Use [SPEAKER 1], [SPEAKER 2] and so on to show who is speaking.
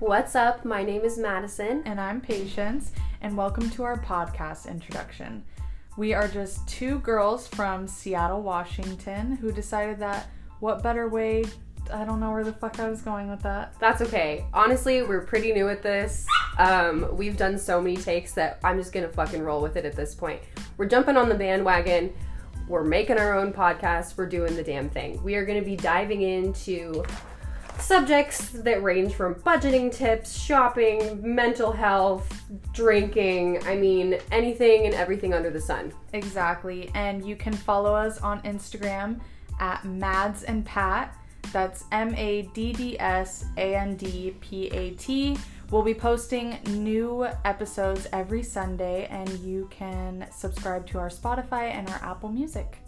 [SPEAKER 1] What's up? My name is Madison.
[SPEAKER 2] And I'm Patience, and welcome to our podcast introduction. We are just two girls from Seattle, Washington, who decided that what better way I don't know where the fuck I was going with that.
[SPEAKER 1] That's okay. Honestly, we're pretty new at this. Um, we've done so many takes that I'm just gonna fucking roll with it at this point. We're jumping on the bandwagon. We're making our own podcast. We're doing the damn thing. We are gonna be diving into subjects that range from budgeting tips, shopping, mental health, drinking. I mean, anything and everything under the sun.
[SPEAKER 2] Exactly. And you can follow us on Instagram at Madds and Pat. That's M A D D S A N D P A T. We'll be posting new episodes every Sunday, and you can subscribe to our Spotify and our Apple Music.